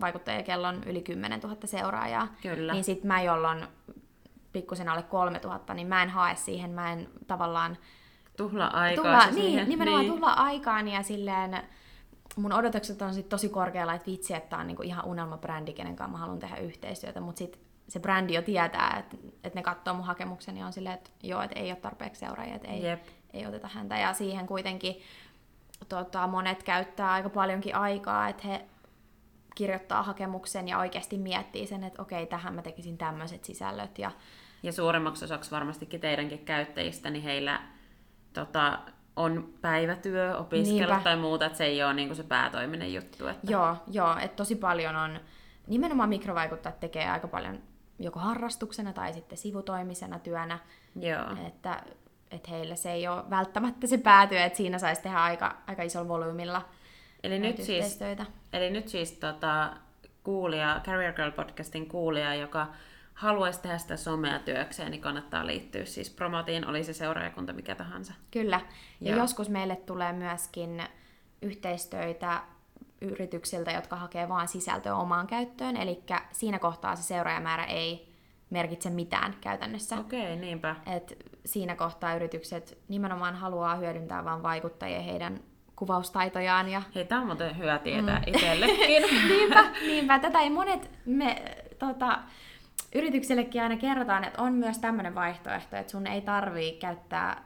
vaikuttajia yli 10 000 seuraajaa, Kyllä. niin sitten mä, jolloin pikkusen alle 3000, niin mä en hae siihen, mä en tavallaan... Tuhla aikaa tuhla, niin, siihen. nimenomaan niin. tuhla aikaan ja silleen mun odotukset on sit tosi korkealla, että vitsi, että on niinku ihan unelmabrändi, kenen kanssa mä haluan tehdä yhteistyötä, mutta sitten se brändi jo tietää, että, että ne katsoo mun hakemuksen ja on silleen, että joo, että ei ole tarpeeksi seuraajia, että ei, Jep ei oteta häntä. Ja siihen kuitenkin tota, monet käyttää aika paljonkin aikaa, että he kirjoittaa hakemuksen ja oikeasti miettii sen, että okei, tähän mä tekisin tämmöiset sisällöt. Ja, ja suurimmaksi osaksi varmastikin teidänkin käyttäjistä, niin heillä tota, on päivätyö, opiskelu Niinpä. tai muuta, että se ei ole niin se päätoiminen juttu. Että... Joo, joo että tosi paljon on, nimenomaan mikrovaikuttajat tekee aika paljon joko harrastuksena tai sitten sivutoimisena työnä. Joo. Että että heillä se ei ole välttämättä se päätyy, että siinä saisi tehdä aika, aika isolla volyymilla Eli nyt siis, eli nyt siis tota, kuulija, Career Girl podcastin kuulija, joka haluaisi tehdä sitä somea työkseen, niin kannattaa liittyä siis promotiin, oli se seuraajakunta mikä tahansa. Kyllä. Ja Joo. joskus meille tulee myöskin yhteistöitä yrityksiltä, jotka hakee vain sisältöä omaan käyttöön, eli siinä kohtaa se seuraajamäärä ei merkitse mitään käytännössä. Okei, okay, niinpä. Et siinä kohtaa yritykset nimenomaan haluaa hyödyntää vain vaikuttajia heidän kuvaustaitojaan. Ja... Hei, tämä on muuten hyvä tietää mm. itsellekin. *laughs* niinpä, niinpä, tätä ei monet me, tota, yrityksillekin aina kerrotaan, että on myös tämmöinen vaihtoehto, että sun ei tarvii käyttää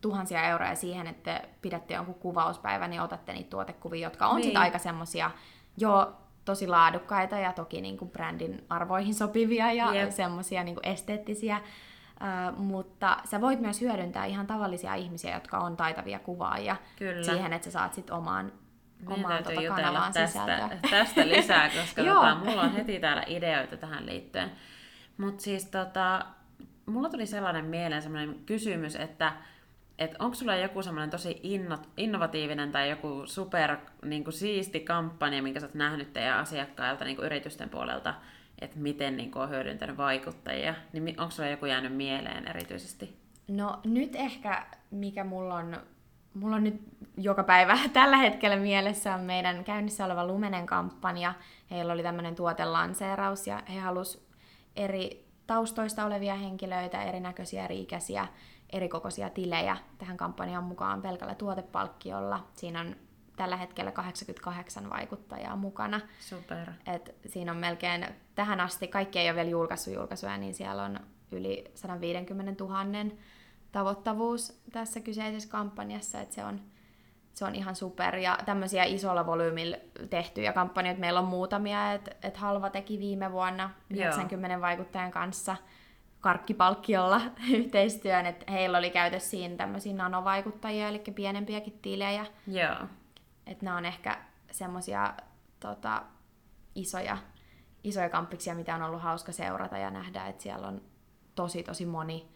tuhansia euroja siihen, että pidätte jonkun kuvauspäivän ja otatte niitä tuotekuvia, jotka on niin. sitten aika semmosia jo tosi laadukkaita ja toki niin kuin brändin arvoihin sopivia ja yep. semmoisia niin esteettisiä. Uh, mutta sä voit myös hyödyntää ihan tavallisia ihmisiä, jotka on taitavia kuvaajia Kyllä. siihen, että sä saat sit omaan, omaan tota kanavaan tästä, tästä lisää, *laughs* koska tota, mulla on heti täällä ideoita tähän liittyen. Mutta siis tota, mulla tuli sellainen mieleen sellainen kysymys, että että onko sulla joku semmoinen tosi inno, innovatiivinen tai joku super niin kuin siisti kampanja, minkä sä oot nähnyt teidän asiakkailta niin kuin yritysten puolelta, että miten niin kuin, on hyödyntänyt vaikuttajia, niin onko sulla joku jäänyt mieleen erityisesti? No nyt ehkä, mikä mulla on, mulla on nyt joka päivä *laughs* tällä hetkellä mielessä on meidän käynnissä oleva Lumenen kampanja. Heillä oli tämmöinen tuotelanseeraus ja he halusivat eri taustoista olevia henkilöitä, erinäköisiä, eri-ikäisiä erikokoisia tilejä tähän kampanjaan mukaan pelkällä tuotepalkkiolla. Siinä on tällä hetkellä 88 vaikuttajaa mukana. Super. Et siinä on melkein tähän asti, kaikki ei ole vielä julkaissut julkaisuja, niin siellä on yli 150 000 tavoittavuus tässä kyseisessä kampanjassa, että se on, se on ihan super. Ja tämmöisiä isolla volyymilla tehtyjä kampanjoita meillä on muutamia, että et Halva teki viime vuonna 90 Joo. vaikuttajan kanssa karkkipalkkiolla *laughs* yhteistyön, että heillä oli käytössä siinä tämmöisiä nanovaikuttajia, eli pienempiäkin tilejä. Joo. Että nämä on ehkä semmoisia tota, isoja, isoja kamppiksia, mitä on ollut hauska seurata ja nähdä, että siellä on tosi tosi moni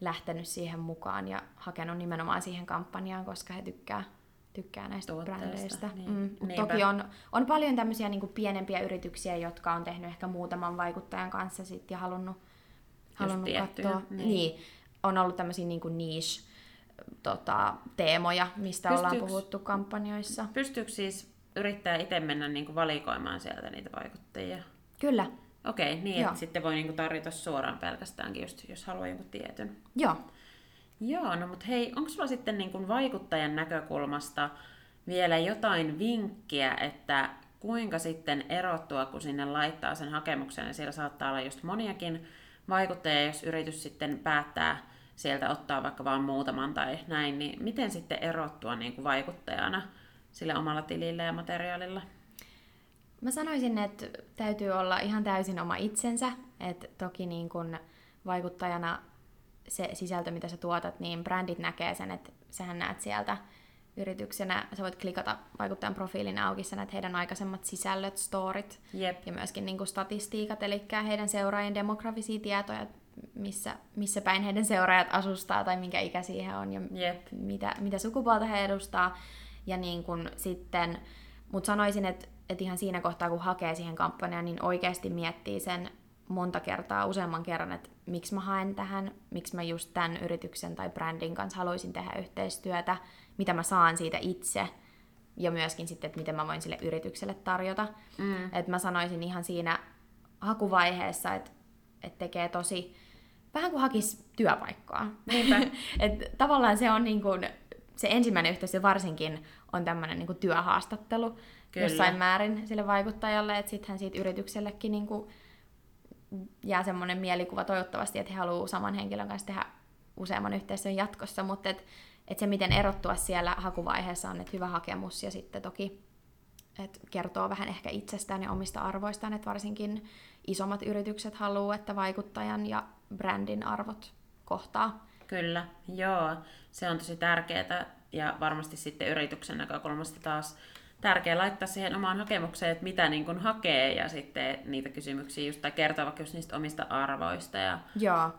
lähtenyt siihen mukaan ja hakenut nimenomaan siihen kampanjaan, koska he tykkää, tykkää näistä Tuotteesta, brändeistä. Niin. Mm. Toki on, on paljon tämmöisiä niin kuin pienempiä yrityksiä, jotka on tehnyt ehkä muutaman vaikuttajan kanssa sit ja halunnut, halunnut katsoa. Niin. niin. On ollut tämmöisiä niin kuin niche tota, teemoja, mistä Pystyykö, ollaan puhuttu kampanjoissa. Pystyykö siis yrittää itse mennä niin kuin valikoimaan sieltä niitä vaikuttajia? Kyllä. Okei, okay, niin Joo. että sitten voi niinku tarjota suoraan pelkästäänkin, just, jos haluaa jonkun tietyn. Joo. Joo, no mutta hei, onko sulla sitten niinku vaikuttajan näkökulmasta vielä jotain vinkkiä, että kuinka sitten erottua, kun sinne laittaa sen hakemuksen, ja siellä saattaa olla just moniakin vaikuttajia, jos yritys sitten päättää sieltä ottaa vaikka vain muutaman tai näin, niin miten sitten erottua niin kuin vaikuttajana sillä omalla tilillä ja materiaalilla? Mä sanoisin, että täytyy olla ihan täysin oma itsensä, että toki niin kun vaikuttajana se sisältö, mitä sä tuotat, niin brändit näkee sen, että sähän näet sieltä yrityksenä, sä voit klikata vaikuttajan profiilin auki, sä näet heidän aikaisemmat sisällöt, storit Jep. ja myöskin niin statistiikat, eli heidän seuraajien demografisia tietoja, missä, missä päin heidän seuraajat asustaa tai minkä ikäisiä he on ja Jep. mitä, mitä sukupuolta he edustaa. Ja niin kun sitten, mutta sanoisin, että että ihan siinä kohtaa, kun hakee siihen kampanjaan, niin oikeasti miettii sen monta kertaa, useamman kerran, että miksi mä haen tähän, miksi mä just tämän yrityksen tai brändin kanssa haluaisin tehdä yhteistyötä, mitä mä saan siitä itse, ja myöskin sitten, että miten mä voin sille yritykselle tarjota. Mm. Että mä sanoisin ihan siinä hakuvaiheessa, että, että tekee tosi, vähän kuin hakisi työpaikkaa. *laughs* että tavallaan se on niin kuin, se ensimmäinen yhteistyö varsinkin on tämmöinen niin työhaastattelu, Kyllä. jossain määrin sille vaikuttajalle, että sittenhän siitä yrityksellekin niin kuin jää semmoinen mielikuva toivottavasti, että he haluaa saman henkilön kanssa tehdä useamman yhteistyön jatkossa, mutta et, et se miten erottua siellä hakuvaiheessa on, että hyvä hakemus ja sitten toki et kertoo vähän ehkä itsestään ja omista arvoistaan, että varsinkin isommat yritykset haluaa, että vaikuttajan ja brändin arvot kohtaa. Kyllä, joo. Se on tosi tärkeää ja varmasti sitten yrityksen näkökulmasta taas tärkeää laittaa siihen omaan hakemukseen, että mitä niin kuin hakee ja sitten niitä kysymyksiä just, tai kertoa vaikka just niistä omista arvoista. Ja... Joo.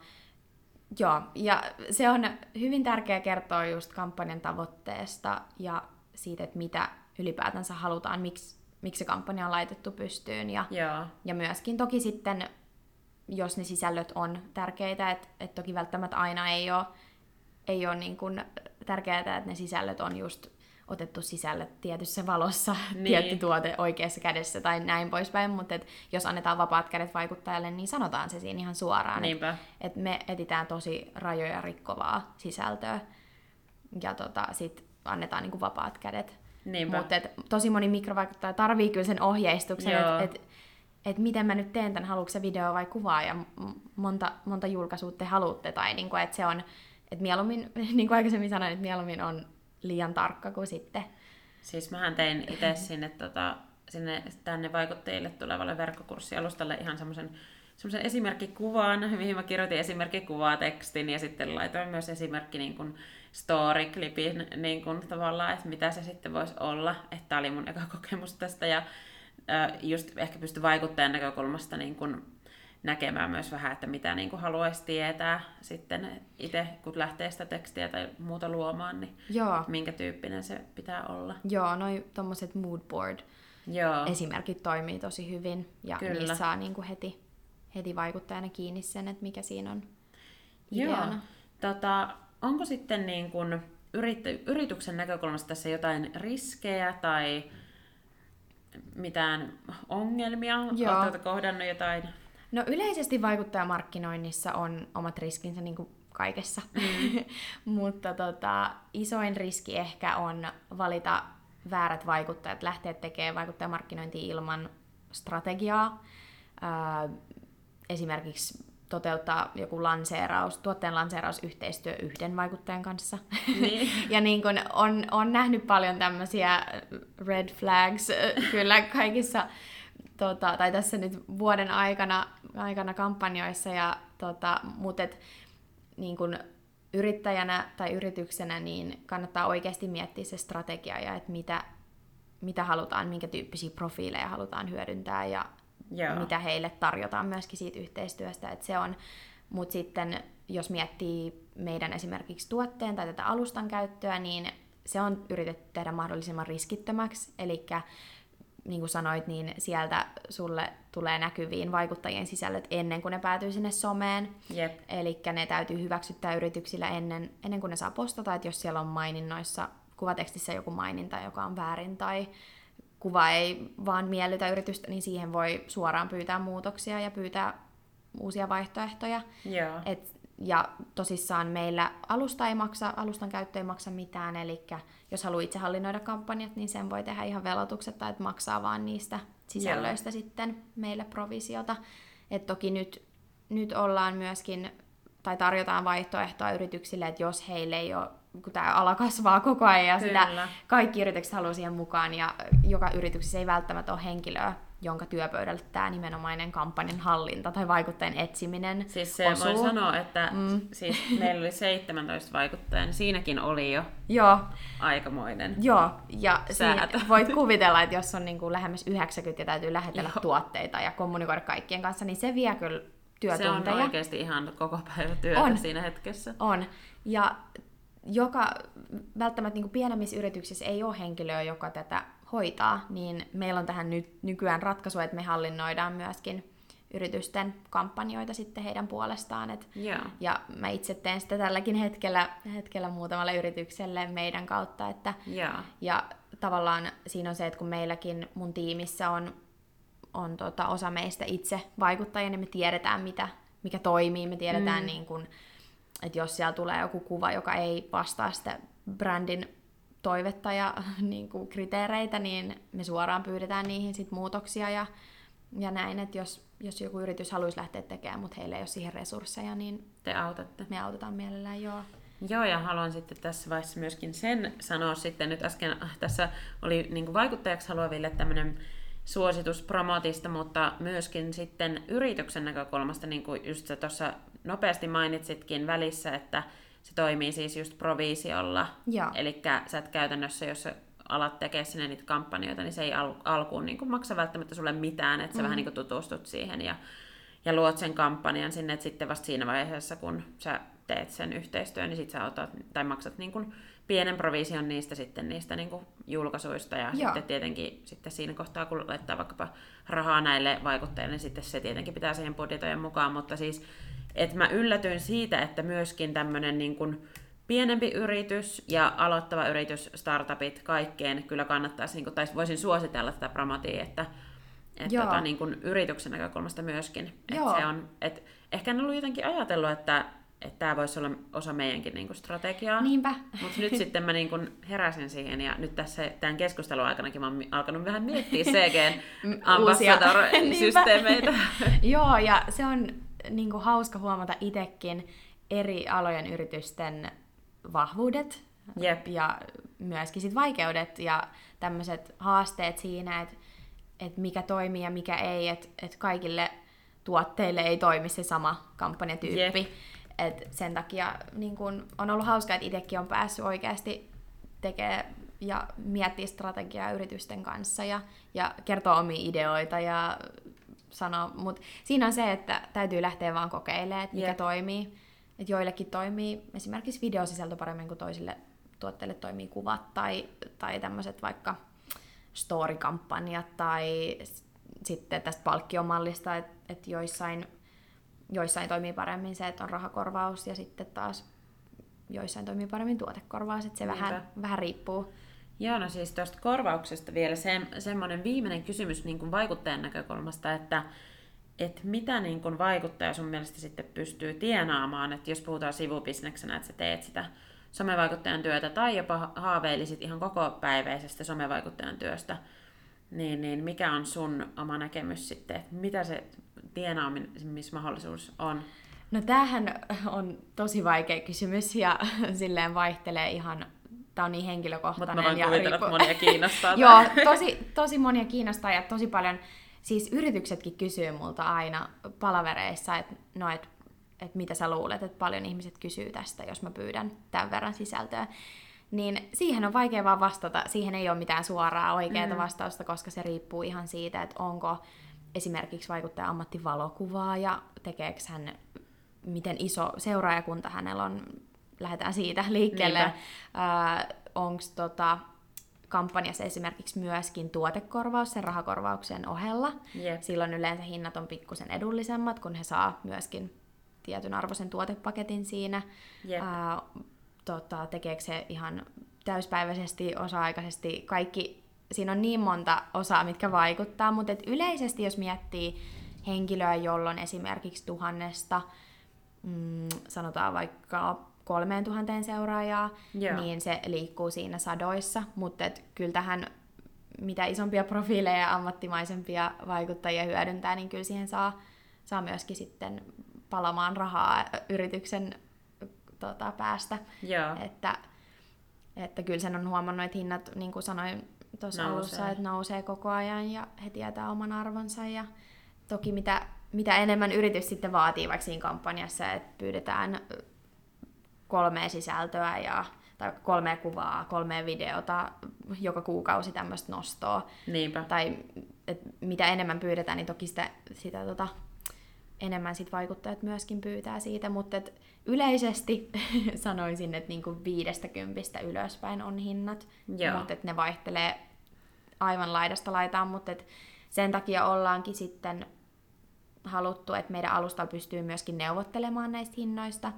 Joo, ja se on hyvin tärkeää kertoa just kampanjan tavoitteesta ja siitä, että mitä ylipäätänsä halutaan, miksi, miksi se kampanja on laitettu pystyyn. Ja, Joo. ja myöskin toki sitten, jos ne sisällöt on tärkeitä, että et toki välttämättä aina ei ole, ei ole niin kuin tärkeää, että ne sisällöt on just otettu sisälle tietyssä valossa *laughs* niin. tietty tuote oikeassa kädessä tai näin poispäin, mutta et jos annetaan vapaat kädet vaikuttajalle, niin sanotaan se siinä ihan suoraan. Että et me etitään tosi rajoja rikkovaa sisältöä ja tota, sit annetaan niinku vapaat kädet. Mutta tosi moni mikrovaikuttaja tarvii kyllä sen ohjeistuksen, että et, et miten mä nyt teen tämän, haluatko video vai kuvaa ja monta, monta julkaisua te haluatte. Tai niinku, että se on, että mieluummin, *laughs* niin kuin aikaisemmin sanoin, että mieluummin on liian tarkka kuin sitten. Siis mähän tein itse sinne, tota, sinne tänne vaikuttajille tulevalle verkkokurssialustalle ihan semmoisen semmoisen esimerkkikuvan, *laughs* mihin mä kirjoitin esimerkkikuvaa tekstin ja sitten laitoin myös esimerkki niin kuin story-klipin niin kuin tavallaan, että mitä se sitten voisi olla. Että tämä oli mun eka kokemus tästä ja just ehkä pysty vaikuttajan näkökulmasta niin kuin näkemään myös vähän, että mitä niin kuin haluaisi tietää sitten itse, kun lähtee sitä tekstiä tai muuta luomaan, niin Joo. minkä tyyppinen se pitää olla. Joo, noi tommoset moodboard Joo. esimerkit toimii tosi hyvin ja Kyllä. niissä saa niin kuin heti, heti vaikuttajana kiinni sen, että mikä siinä on ideana. Joo. Tota, onko sitten niin kuin yrit- yrityksen näkökulmasta tässä jotain riskejä tai mitään ongelmia? Oletko kohdannut jotain No yleisesti vaikuttajamarkkinoinnissa on omat riskinsä niin kuin kaikessa, mm. *laughs* mutta tota, isoin riski ehkä on valita väärät vaikuttajat, lähteä tekemään vaikuttajamarkkinointia ilman strategiaa. Äh, esimerkiksi toteuttaa joku lanseeraus, tuotteen lanseerausyhteistyö yhden vaikuttajan kanssa. Niin. *laughs* ja niin kun on, on nähnyt paljon tämmöisiä red flags kyllä kaikissa, tota, tai tässä nyt vuoden aikana, aikana kampanjoissa, ja, tota, mutta et, niin kun yrittäjänä tai yrityksenä niin kannattaa oikeasti miettiä se strategia ja että mitä, mitä halutaan, minkä tyyppisiä profiileja halutaan hyödyntää ja Joo. mitä heille tarjotaan myöskin siitä yhteistyöstä. Että se on, mutta sitten jos miettii meidän esimerkiksi tuotteen tai tätä alustan käyttöä, niin se on yritetty tehdä mahdollisimman riskittömäksi, eli niin kuin sanoit, niin sieltä sulle tulee näkyviin vaikuttajien sisällöt ennen kuin ne päätyy sinne someen. Yep. Eli ne täytyy hyväksyttää yrityksillä ennen, ennen kuin ne saa postata, että jos siellä on maininnoissa kuvatekstissä joku maininta, joka on väärin tai kuva ei vaan miellytä yritystä, niin siihen voi suoraan pyytää muutoksia ja pyytää uusia vaihtoehtoja. Yeah. Et, ja tosissaan meillä alusta ei maksa, alustan käyttö ei maksa mitään, eli jos haluaa itse hallinnoida kampanjat, niin sen voi tehdä ihan velotuksetta, että maksaa vaan niistä sisällöistä yeah. sitten meille provisiota. Et toki nyt, nyt ollaan myöskin, tai tarjotaan vaihtoehtoa yrityksille, että jos heille ei ole kun tämä ala kasvaa koko ajan ja sitä kaikki yritykset haluaa siihen mukaan ja joka yrityksessä ei välttämättä ole henkilöä, jonka työpöydälle tämä nimenomainen kampanjan hallinta tai vaikuttajien etsiminen Siis se osuu. voi sanoa, että mm. siis meillä oli 17 vaikuttajaa, niin siinäkin oli jo Joo. aikamoinen Joo, ja voit kuvitella, että jos on niin kuin lähemmäs 90 ja täytyy lähetellä Joo. tuotteita ja kommunikoida kaikkien kanssa, niin se vie kyllä työtunteja. Se on oikeasti ihan koko päivä työtä on. siinä hetkessä. On. Ja joka välttämättä niin kuin pienemmissä yrityksissä ei ole henkilöä, joka tätä hoitaa, niin meillä on tähän nyt nykyään ratkaisu, että me hallinnoidaan myöskin yritysten kampanjoita sitten heidän puolestaan. Et, yeah. Ja mä itse teen sitä tälläkin hetkellä, hetkellä muutamalle yritykselle meidän kautta. Että, yeah. Ja tavallaan siinä on se, että kun meilläkin mun tiimissä on, on tota, osa meistä itse vaikuttajia, niin me tiedetään, mitä, mikä toimii. Me tiedetään, mm. niin kun, että jos siellä tulee joku kuva, joka ei vastaa sitä brändin toivetta ja *laughs* niin kuin kriteereitä, niin me suoraan pyydetään niihin sit muutoksia ja, ja näin, että jos, jos joku yritys haluaisi lähteä tekemään, mutta heillä ei ole siihen resursseja, niin te autatte. Me autetaan mielellään, joo. Joo, ja haluan sitten tässä vaiheessa myöskin sen sanoa sitten, nyt äsken äh, tässä oli niin kuin vaikuttajaksi haluaville tämmöinen suositus promotista, mutta myöskin sitten yrityksen näkökulmasta, niin kuin just sä tuossa nopeasti mainitsitkin välissä, että se toimii siis just provisiolla. Eli sä et käytännössä, jos sä alat tekemään sinne niitä kampanjoita, niin se ei al- alkuun niin maksa välttämättä sulle mitään, että sä mm. vähän niin tutustut siihen ja, ja luot sen kampanjan sinne, että sitten vasta siinä vaiheessa, kun sä teet sen yhteistyön, niin sit sä otat, tai maksat niin kuin pienen provision niistä sitten niistä niin kuin julkaisuista ja Joo. sitten tietenkin sitten siinä kohtaa, kun laittaa vaikkapa rahaa näille vaikuttajille, niin sitten se tietenkin pitää siihen budjetojen mukaan, mutta siis että mä yllätyin siitä, että myöskin tämmöinen niin kuin pienempi yritys ja aloittava yritys, startupit, kaikkeen kyllä kannattaisi, niin kuin, tai voisin suositella tätä promotia, että, että tota, niin kuin yrityksen näkökulmasta myöskin. Että se on, että ehkä en ollut jotenkin ajatellut, että että tämä voisi olla osa meidänkin niin kuin, strategiaa. Niinpä. Mutta nyt sitten mä niin kuin, heräsin siihen ja nyt tässä tämän keskustelun aikanakin mä oon alkanut vähän miettiä CGn *laughs* ambassador-systeemeitä. *laughs* *laughs* Joo, ja se on niin kuin hauska huomata itsekin eri alojen yritysten vahvuudet Jep. ja myöskin sit vaikeudet ja tämmöiset haasteet siinä, että et mikä toimii ja mikä ei, että et kaikille tuotteille ei toimi se sama kampanjatyyppi. Et sen takia niin kun, on ollut hauskaa, että itsekin on päässyt oikeasti tekemään ja miettiä strategiaa yritysten kanssa ja, ja kertoa omia ideoita ja sanoa, mutta siinä on se, että täytyy lähteä vaan kokeilemaan, että mikä yeah. toimii. Että joillekin toimii esimerkiksi videosisältö paremmin kuin toisille tuotteille toimii kuvat tai, tai tämmöiset vaikka story-kampanjat tai sitten tästä palkkiomallista, että et joissain, joissain toimii paremmin se, että on rahakorvaus ja sitten taas joissain toimii paremmin tuotekorvaus, että se vähän, vähän riippuu Joo, no siis tuosta korvauksesta vielä se, semmoinen viimeinen kysymys niin kuin vaikuttajan näkökulmasta, että että mitä niin kuin vaikuttaja sun mielestä sitten pystyy tienaamaan, että jos puhutaan sivubisneksenä, että sä teet sitä somevaikuttajan työtä tai jopa haaveilisit ihan koko päiväisestä somevaikuttajan työstä, niin, niin mikä on sun oma näkemys sitten, että mitä se tienaamismahdollisuus on? No tämähän on tosi vaikea kysymys ja *laughs* silleen vaihtelee ihan tämä on niin henkilökohtainen. Mä voin ja kuvitella, riippu- että monia kiinnostaa. *laughs* Joo, tosi, tosi monia kiinnostaa ja tosi paljon, siis yrityksetkin kysyy multa aina palavereissa, että no, et, et mitä sä luulet, että paljon ihmiset kysyy tästä, jos mä pyydän tämän verran sisältöä. Niin siihen on vaikea vaan vastata, siihen ei ole mitään suoraa oikeaa mm. vastausta, koska se riippuu ihan siitä, että onko esimerkiksi vaikuttaja ammattivalokuvaaja, tekeekö hän, miten iso seuraajakunta hänellä on, lähdetään siitä liikkeelle. Äh, onko tota, kampanjassa esimerkiksi myöskin tuotekorvaus sen rahakorvauksen ohella. Jep. Silloin yleensä hinnat on pikkusen edullisemmat, kun he saa myöskin tietyn arvoisen tuotepaketin siinä. Jep. Ää, tota, tekeekö se ihan täyspäiväisesti, osa-aikaisesti, kaikki, siinä on niin monta osaa, mitkä vaikuttaa, mutta et yleisesti jos miettii henkilöä, jolla on esimerkiksi tuhannesta, mm, sanotaan vaikka kolmeen tuhanteen seuraajaa, Joo. niin se liikkuu siinä sadoissa, mutta kyllä tähän mitä isompia profiileja ja ammattimaisempia vaikuttajia hyödyntää, niin kyllä siihen saa, saa myöskin sitten palamaan rahaa yrityksen tota, päästä. Joo. Että, että kyllä sen on huomannut, että hinnat, niin kuin sanoin tuossa alussa, että nousee koko ajan ja he tietää oman arvonsa. Ja toki mitä, mitä enemmän yritys sitten vaatii vaikka siinä kampanjassa, että pyydetään kolmea sisältöä ja tai kolme kuvaa, kolme videota, joka kuukausi tämmöistä nostoa. Niinpä. Tai et mitä enemmän pyydetään, niin toki sitä, sitä tota, enemmän sit vaikuttajat myöskin pyytää siitä, mutta et yleisesti *laughs* sanoisin, että niinku viidestä kympistä ylöspäin on hinnat, mutta ne vaihtelee aivan laidasta laitaan, mutta et sen takia ollaankin sitten haluttu, että meidän alustalla pystyy myöskin neuvottelemaan näistä hinnoista,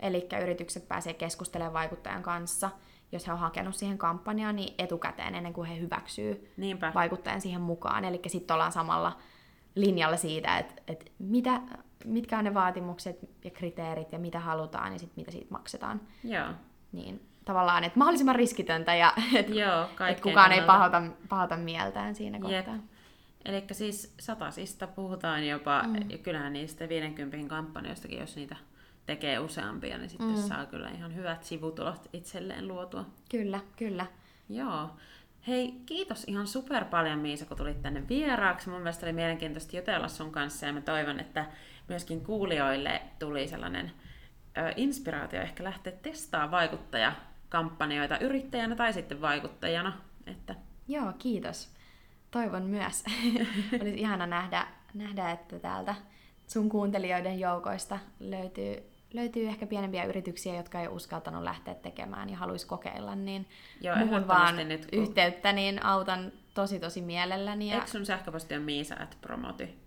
eli yritykset pääsee keskustelemaan vaikuttajan kanssa, jos he on hakenut siihen kampanjaan, niin etukäteen ennen kuin he hyväksyy Niinpä. vaikuttajan siihen mukaan. Eli sitten ollaan samalla linjalla siitä, että, että mitä, mitkä on ne vaatimukset ja kriteerit ja mitä halutaan ja sit mitä siitä maksetaan. Joo. Niin tavallaan, että mahdollisimman riskitöntä ja *laughs* että Joo, et kukaan ei pahota, pahota mieltään siinä Jep. kohtaa. Eli siis satasista puhutaan jopa, mm. ja kyllähän niistä 50 kampanjoistakin, jos niitä tekee useampia, niin sitten Mm. saa kyllä ihan hyvät sivutulot itselleen luotua. Kyllä, kyllä. Joo. Hei, kiitos ihan super paljon Miisa, kun tulit tänne vieraaksi. Mun mielestä oli mielenkiintoista jutella sun kanssa ja mä toivon, että myöskin kuulijoille tuli sellainen ö, inspiraatio ehkä lähteä testaamaan vaikuttajakampanjoita yrittäjänä tai sitten vaikuttajana. Että Joo, kiitos. Toivon myös. *laughs* Olisi ihana nähdä, nähdä, että täältä sun kuuntelijoiden joukoista löytyy, löytyy ehkä pienempiä yrityksiä, jotka ei uskaltanut lähteä tekemään ja haluaisi kokeilla, niin Joo, muhun vaan nyt, kun- yhteyttä, niin autan tosi tosi mielelläni. Ja eikö sun sähköposti on miisa at promoti?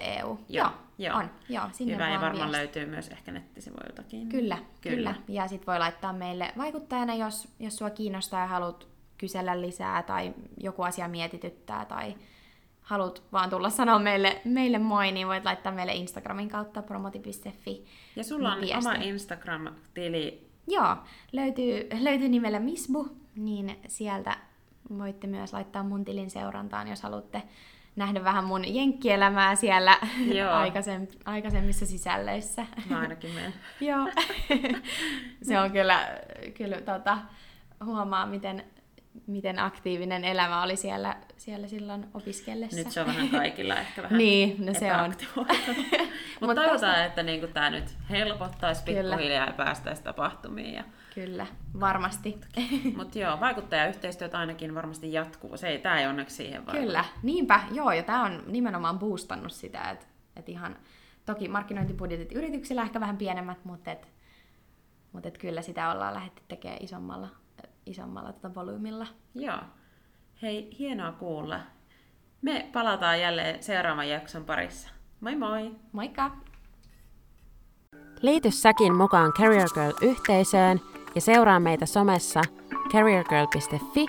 .eu. Joo, joo, on. Joo, sinne Hyvä, ja vaan varmaan viesti. löytyy myös ehkä nettisivuiltakin. Kyllä, Kyllä. kyllä. Ja sit voi laittaa meille vaikuttajana, jos, jos sua kiinnostaa ja haluat kysellä lisää tai joku asia mietityttää tai haluat vaan tulla sanoa meille, meille moi, niin voit laittaa meille Instagramin kautta promoti.fi. Ja sulla on viestiä. oma Instagram-tili. Joo, löytyy, löytyy nimellä Misbu, niin sieltä voitte myös laittaa mun tilin seurantaan, jos haluatte nähdä vähän mun jenkkielämää siellä Joo. aikaisem, aikaisemmissa sisällöissä. Mä ainakin menen. Joo. *laughs* se on kyllä, kyllä tota, huomaa, miten, miten aktiivinen elämä oli siellä, siellä silloin opiskellessa. Nyt se on vähän kaikilla ehkä *laughs* vähän niin, no se on. Mutta *laughs* Mut toivotaan, tästä- että niinku tämä nyt helpottaisi pikkuhiljaa ja päästäisiin tapahtumiin. Ja... Kyllä, varmasti. *laughs* Mutta joo, vaikuttajayhteistyöt ainakin varmasti jatkuu. Se ei, tää ei onneksi siihen vaikuta. Kyllä, niinpä, joo, ja tämä on nimenomaan boostannut sitä, että et ihan, toki markkinointibudjetit yrityksillä ehkä vähän pienemmät, mutta et, mut et kyllä sitä ollaan lähdetty tekemään isommalla, isommalla tota volyymilla. Joo. Hei, hienoa kuulla. Me palataan jälleen seuraavan jakson parissa. Moi moi! Moikka! Liity säkin mukaan Career Girl-yhteisöön ja seuraa meitä somessa careergirl.fi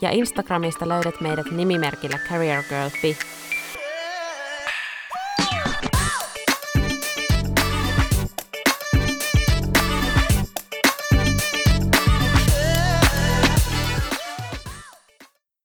ja Instagramista löydät meidät nimimerkillä careergirl.fi.